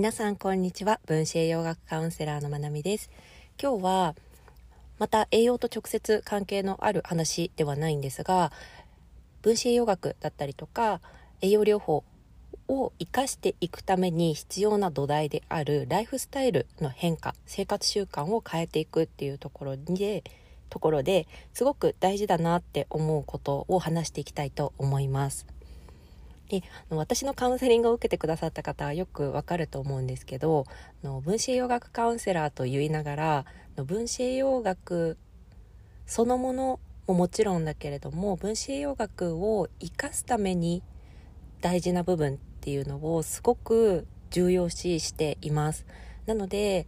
皆さんこんにちは分子栄養学カウンセラーのまなみです今日はまた栄養と直接関係のある話ではないんですが分子栄養学だったりとか栄養療法を生かしていくために必要な土台であるライフスタイルの変化生活習慣を変えていくっていうところでところですごく大事だなって思うことを話していきたいと思います。で私のカウンセリングを受けてくださった方はよくわかると思うんですけどの分子栄養学カウンセラーと言いながらの分子栄養学そのものももちろんだけれども分子栄養学を生かすために大事な部分っていうのをすごく重要視しています。なので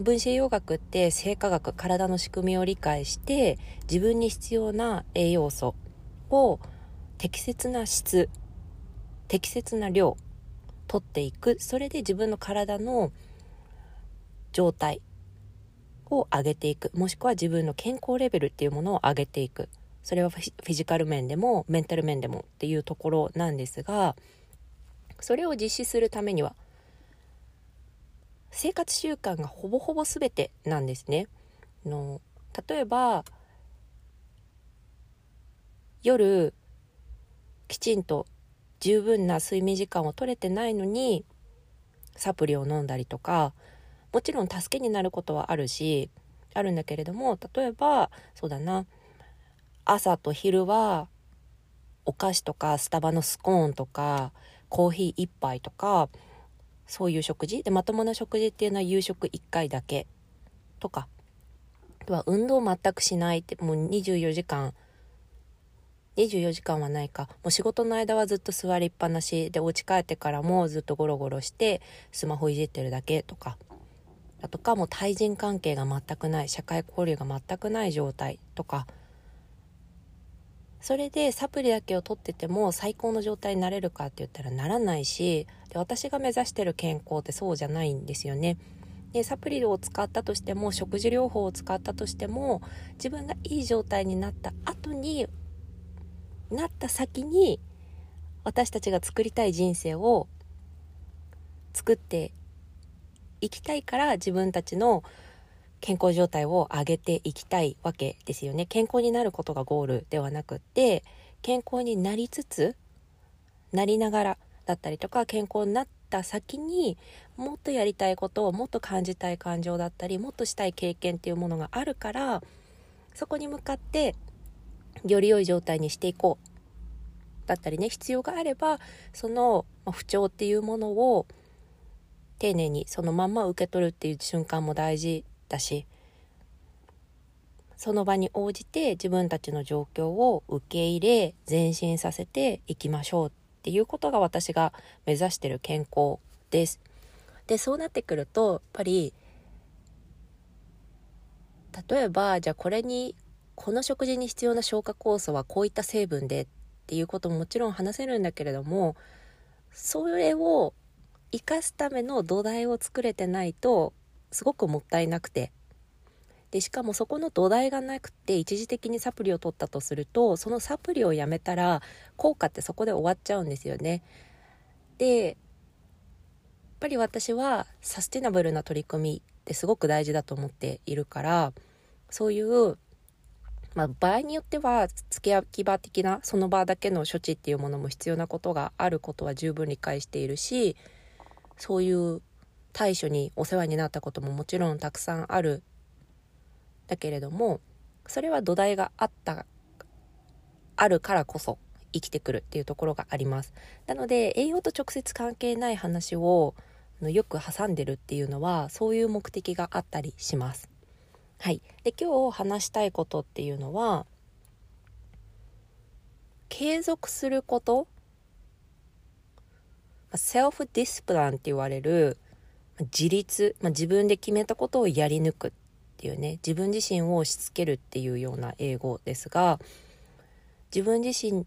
分子栄養学って生化学体の仕組みを理解して自分に必要な栄養素を適切な質適切な量取っていく。それで自分の体の状態を上げていく。もしくは自分の健康レベルっていうものを上げていく。それはフィジカル面でもメンタル面でもっていうところなんですがそれを実施するためには生活習慣がほぼほぼ全てなんですね。の例えば夜きちんと十分な睡眠時間を取れてないのにサプリを飲んだりとかもちろん助けになることはあるしあるんだけれども例えばそうだな朝と昼はお菓子とかスタバのスコーンとかコーヒー1杯とかそういう食事でまともな食事っていうのは夕食1回だけとか。あとは運動全くしないってもう24時間24時間はないか。もう仕事の間はずっと座りっぱなし。でお家帰ってからもずっとゴロゴロしてスマホいじってるだけとか。だとかもう対人関係が全くない。社会交流が全くない状態とか。それでサプリだけを取ってても最高の状態になれるかって言ったらならないしで私が目指してる健康ってそうじゃないんですよね。でサプリを使ったとしても食事療法を使ったとしても自分がいい状態になった後になった先に私たちが作りたい人生を作っていきたいから自分たちの健康状態を上げていきたいわけですよね。健康になることがゴールではなくって健康になりつつなりながらだったりとか健康になった先にもっとやりたいことをもっと感じたい感情だったりもっとしたい経験っていうものがあるからそこに向かってより良い状態にしていこうだったりね必要があればその不調っていうものを丁寧にそのまんま受け取るっていう瞬間も大事だしその場に応じて自分たちの状況を受け入れ前進させていきましょうっていうことが私が目指してる健康です。でそうなってくるとやっぱり例えばじゃあこれにこの食事に必要な消化酵素はこういった成分でっていうことももちろん話せるんだけれどもそれを生かすための土台を作れてないとすごくもったいなくてでしかもそこの土台がなくて一時的にサプリを取ったとするとそのサプリをやめたら効果ってそこで終わっちゃうんですよね。でやっぱり私はサステナブルな取り組みってすごく大事だと思っているからそういうまあ、場合によっては付け焼き場的なその場だけの処置っていうものも必要なことがあることは十分理解しているしそういう対処にお世話になったことももちろんたくさんある。だけれどもそれは土台があったあるからこそ生きてくるっていうところがあります。なので栄養と直接関係ない話をよく挟んでるっていうのはそういう目的があったりします。はい、で今日話したいことっていうのは継続すること。セルフディスプランって言われる自立、まあ、自分で決めたことをやり抜くっていうね。自分自身を押し付けるっていうような英語ですが自分自身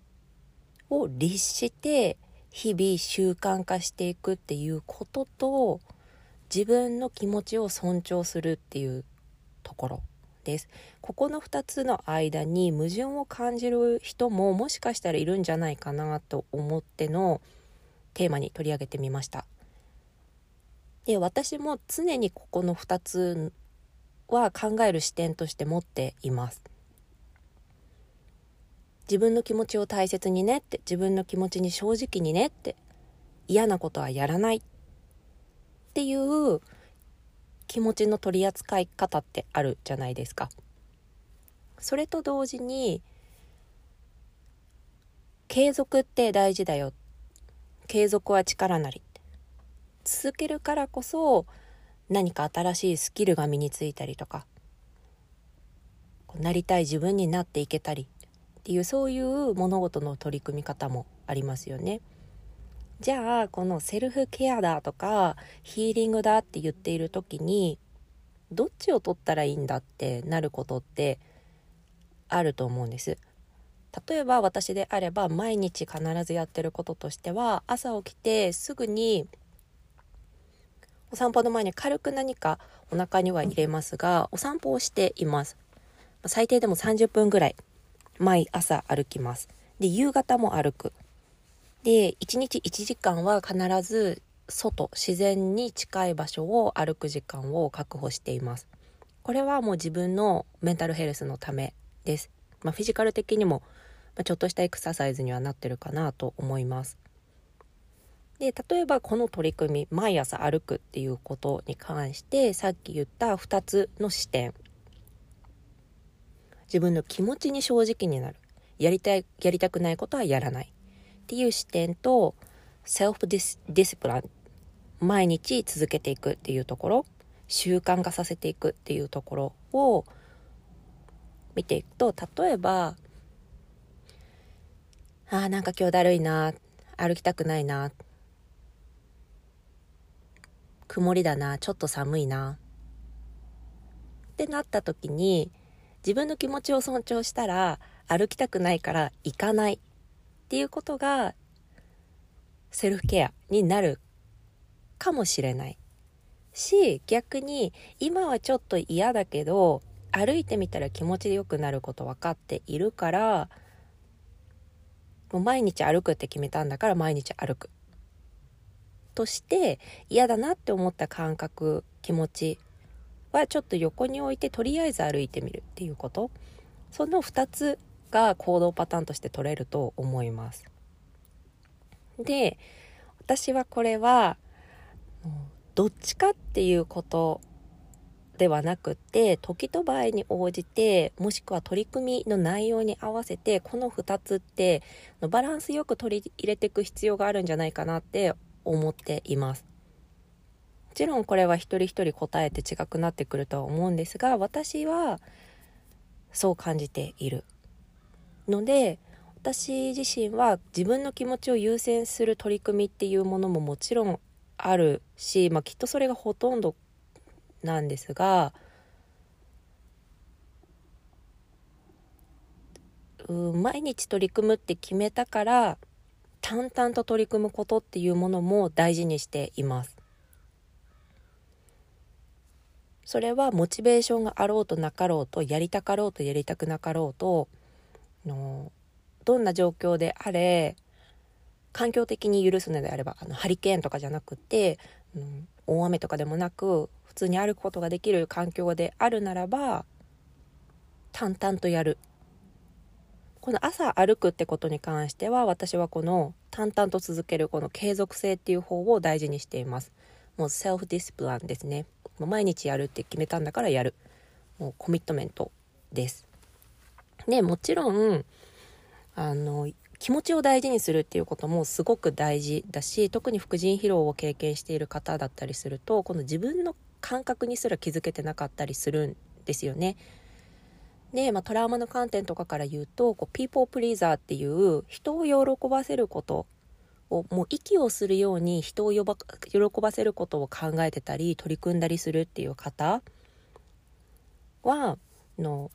を律して日々習慣化していくっていうことと自分の気持ちを尊重するっていうところです。ここの2つの間に矛盾を感じる人ももしかしたらいるんじゃないかなと思ってのテーマに取り上げてみました。で私も常にここの2つは考える視点として持っています。自分の気持ちを大切にねって自分の気持ちに正直にねって嫌なことはやらないっていう気持ちの取り扱い方ってあるじゃないですか。それと同時に継続って大事だよ継続は力なり続けるからこそ何か新しいスキルが身についたりとかなりたい自分になっていけたりっていうそういう物事の取り組み方もありますよね。じゃあこのセルフケアだとかヒーリングだって言っている時にどっちを取ったらいいんだってなることってあると思うんです。例えば私であれば毎日必ずやってることとしては朝起きてすぐにお散歩の前に軽く何かお腹には入れますがお散歩をしています。最低でも30分ぐらい毎朝歩きます。で夕方も歩く。で1日1時間は必ず外自然に近い場所を歩く時間を確保しています。これはもう自分のメンタルヘルスのためです、まあ、フィジカル的にもま、ちょっとしたエクササイズにはなってるかなと思います。で例えばこの取り組み毎朝歩くっていうことに関してさっき言った2つの視点。自分の気持ちに正直になる。やりたいやりたくないことはやらない。っていう視点とセルフディスディシプリン毎日続けていくっていうところ習慣化させていくっていうところを見ていくと例えばああ、なんか今日だるいな。歩きたくないな。曇りだな。ちょっと寒いな。ってなった時に、自分の気持ちを尊重したら、歩きたくないから行かないっていうことが、セルフケアになるかもしれない。し、逆に、今はちょっと嫌だけど、歩いてみたら気持ちよくなること分かっているから、もう毎日歩くって決めたんだから毎日歩く。として嫌だなって思った感覚気持ちはちょっと横に置いてとりあえず歩いてみるっていうことその2つが行動パターンとして取れると思います。で私はこれはどっちかっていうことではなくて時と場合に応じてもしくは取り組みの内容に合わせてこの2つってバランスよく取り入れていく必要があるんじゃないかなって思っています。もちろんこれは一人一人答えて違くなってくるとは思うんですが私はそう感じているので私自身は自分の気持ちを優先する取り組みっていうものももちろんあるし、まあ、きっとそれがほとんどなんですがうん毎日取り組むって決めたから淡々と取り組むことっていうものも大事にしています。それはモチベーションがあろうとなかろうとやりたかろうとやりたくなかろうとのどんな状況であれ環境的に許すのであればあのハリケーンとかじゃなくて、うん、大雨とかでもなく普通に歩くことができる環境であるならば淡々とやる。この朝歩くってことに関しては私はこの淡々と続けるこの継続性っていう方を大事にしています。もうセルフディスプランですね。もう毎日やるって決めたんだからやる。もうコミットメントです。でもちろんあの気持ちを大事にするっていうこともすごく大事だし特に副腎疲労を経験している方だったりするとこの自分の感覚にすら気づけてなかったりするんですよね。で、まあ、トラウマの観点とかから言うとこうピーポープリーザーっていう人を喜ばせることをもう息をするように人を喜ばせることを考えてたり取り組んだりするっていう方はの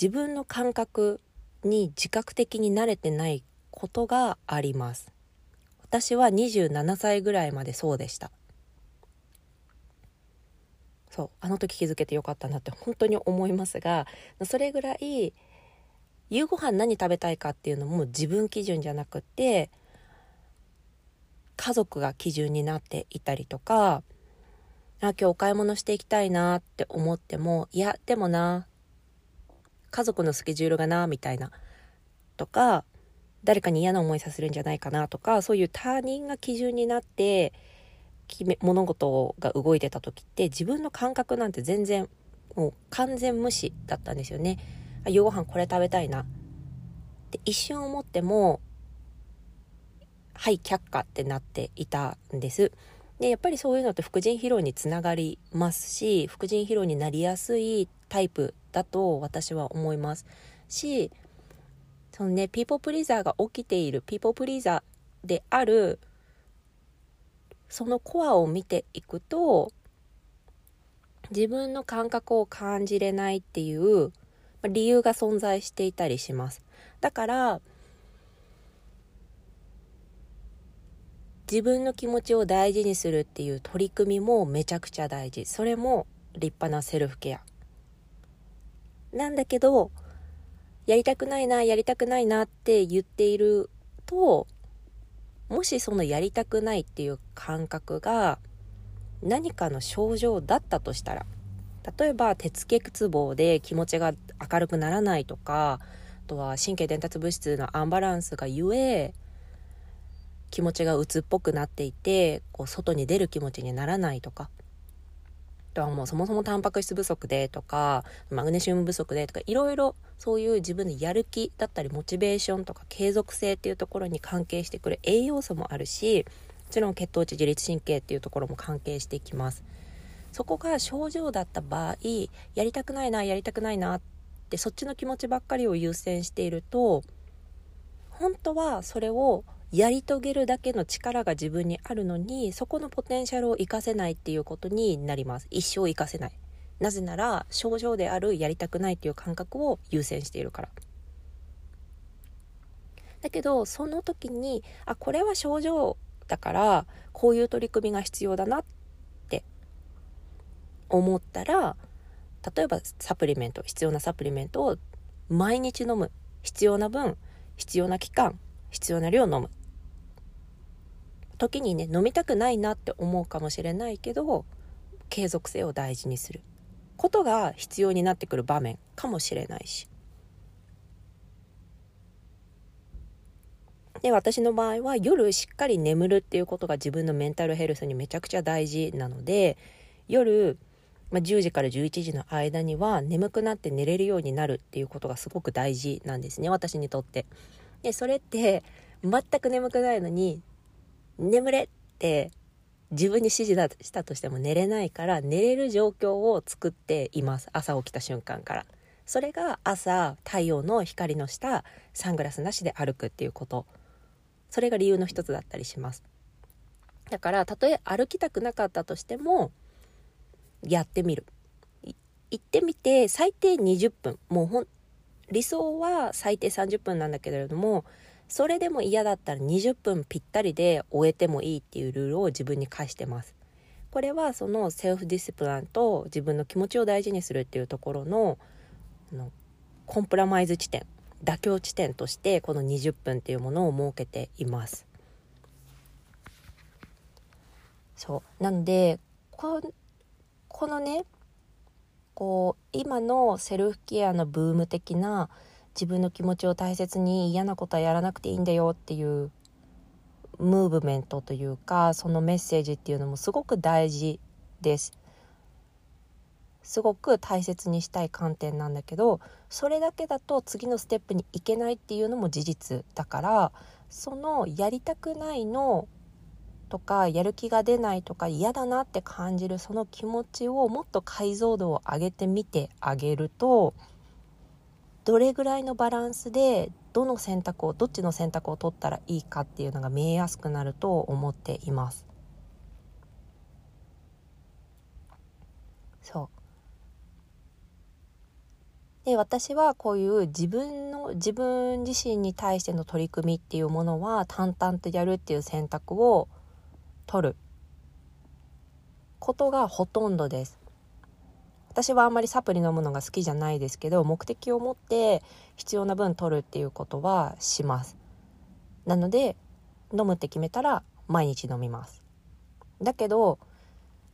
自分の感覚に自覚的に慣れてないことがあります。私は27歳ぐらいまでそうでしたそうあの時気づけてよかったなって本当に思いますがそれぐらい夕ご飯何食べたいかっていうのも自分基準じゃなくて家族が基準になっていたりとかあ今日お買い物していきたいなって思ってもいやでもな家族のスケジュールがなみたいなとか誰かに嫌な思いさせるんじゃないかなとかそういう他人が基準になって物事が動いてた時って自分の感覚なんて全然もう完全無視だったんですよね。あ夕ご飯これ食べたいなって一瞬思ってもはい却下ってなっていたんです。でやっぱりそういうのって副腎疲労につながりますし副腎疲労になりやすいタイプだと私は思います。しそのねピーポープリーザーが起きているピーポープリーザーであるそのコアを見ていくと自分の感覚を感じれないっていう理由が存在していたりします。だから自分の気持ちを大事にするっていう取り組みもめちゃくちゃ大事。それも立派なセルフケア。なんだけどやりたくないなやりたくないなって言っているともしそのやりたくないっていう感覚が何かの症状だったとしたら例えば鉄欠乏で気持ちが明るくならないとかあとは神経伝達物質のアンバランスがゆえ気持ちが鬱っぽくなっていてこう外に出る気持ちにならないとかとはもうそもそもタンパク質不足でとかマグネシウム不足でとかいろいろそういう自分のやる気だったりモチベーションとか継続性っていうところに関係してくる栄養素もあるしもちろん血糖値自律神経っていうところも関係してきます。そこが症状だった場合やりたくないなやりたくないなってそっちの気持ちばっかりを優先していると本当はそれをやり遂げるだけの力が自分にあるのにそこのポテンシャルを活かせないっていうことになります。一生活かせない。なぜなら症状であるやりたくないっていう感覚を優先しているから。だけどその時にあこれは症状だからこういう取り組みが必要だなって思ったら例えばサプリメント必要なサプリメントを毎日飲む。必要な分必要な期間必要な量飲む。時にね飲みたくないなって思うかもしれないけど継続性を大事にすることが必要になってくる場面かもしれないしで私の場合は夜しっかり眠るっていうことが自分のメンタルヘルスにめちゃくちゃ大事なので夜、まあ、10時から11時の間には眠くなって寝れるようになるっていうことがすごく大事なんですね私にとって。でそれって全く眠くないのに眠れって自分に指示したとしても寝れないから寝れる状況を作っています。朝起きた瞬間から。それが朝太陽の光の下サングラスなしで歩くっていうこと。それが理由の一つだったりします。だからたとえ歩きたくなかったとしてもやってみる。行ってみて最低20分。もうほん理想は最低30分なんだけれどもそれでも嫌だったら20分ぴったりで終えてもいいっていうルールを自分に課してます。これはそのセルフディスプランと自分の気持ちを大事にするっていうところののコンプラマイズ地点妥協地点としてこの20分っていうものを設けています。そうなんでここのねこう今のセルフケアのブーム的な自分の気持ちを大切に嫌なことはやらなくていいんだよっていうムーブメントというかそのメッセージっていうのもすごく大事です。すごく大切にしたい観点なんだけどそれだけだと次のステップに行けないっていうのも事実だからそのやりたくないのとかやる気が出ないとか嫌だなって感じるその気持ちをもっと解像度を上げてみてあげるとどれぐらいのバランスでどの選択をどっちの選択を取ったらいいかっていうのが見えやすくなると思っています。そうで私はこういう自分の自分自身に対しての取り組みっていうものは淡々とやるっていう選択を取ることがほとんどです。私はあんまりサプリ飲むのが好きじゃないですけど目的を持って必要な分取るっていうことはしますなので飲むって決めたら毎日飲みますだけど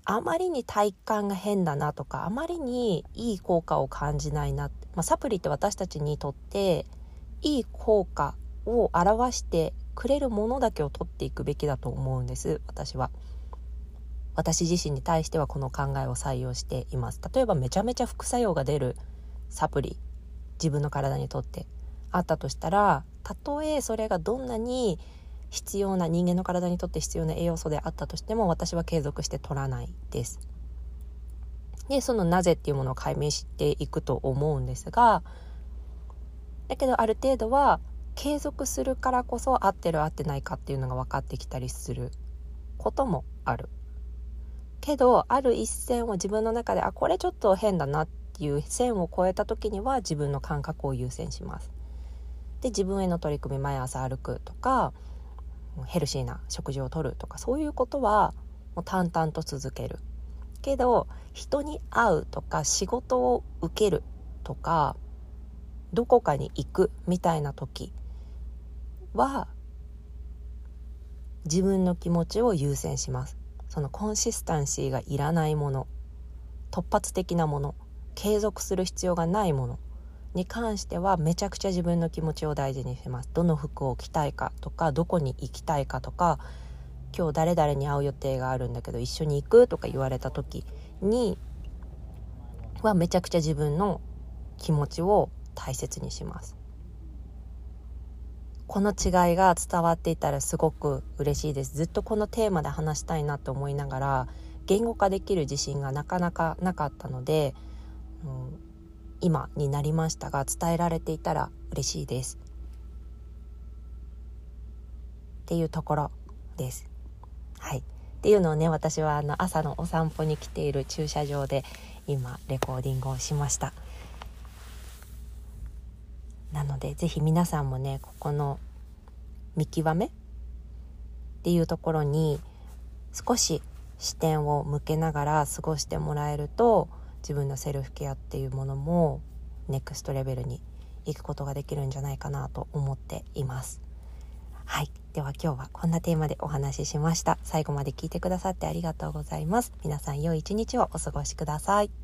あまりに体感が変だなとかあまりにいい効果を感じないな、まあ、サプリって私たちにとっていい効果を表してくれるものだけを取っていくべきだと思うんです私は。私自身に対してはこの考えを採用しています例えばめちゃめちゃ副作用が出るサプリ自分の体にとってあったとしたらたとえそれがどんなに必要な人間の体にとって必要な栄養素であったとしても私は継続して取らないです。でそのなぜっていうものを解明していくと思うんですがだけどある程度は継続するからこそ合ってる合ってないかっていうのが分かってきたりすることもある。けどある一線を自分の中であこれちょっと変だなっていう線を越えた時には自分の感覚を優先します。で自分への取り組み毎朝歩くとかヘルシーな食事をとるとかそういうことはもう淡々と続けるけど人に会うとか仕事を受けるとかどこかに行くみたいな時は自分の気持ちを優先しますそのコンシスタンシーがいらないもの突発的なもの継続する必要がないものに関してはめちゃくちゃ自分の気持ちを大事にします。どの服を着たいかとかどこに行きたいかとか今日誰々に会う予定があるんだけど一緒に行くとか言われた時にはめちゃくちゃ自分の気持ちを大切にします。この違いが伝わっていたらすごく嬉しいですずっとこのテーマで話したいなと思いながら言語化できる自信がなかなかなかったので、うん、今になりましたが伝えられていたら嬉しいですっていうところです。はい、っていうのをね私はあの朝のお散歩に来ている駐車場で今レコーディングをしました。なので是非皆さんもねここの見極めっていうところに少し視点を向けながら過ごしてもらえると自分のセルフケアっていうものもネクストレベルに行くことができるんじゃないかなと思っています。はい。では今日はこんなテーマでお話ししました。最後まで聞いてくださってありがとうございます。皆さん良い一日をお過ごしください。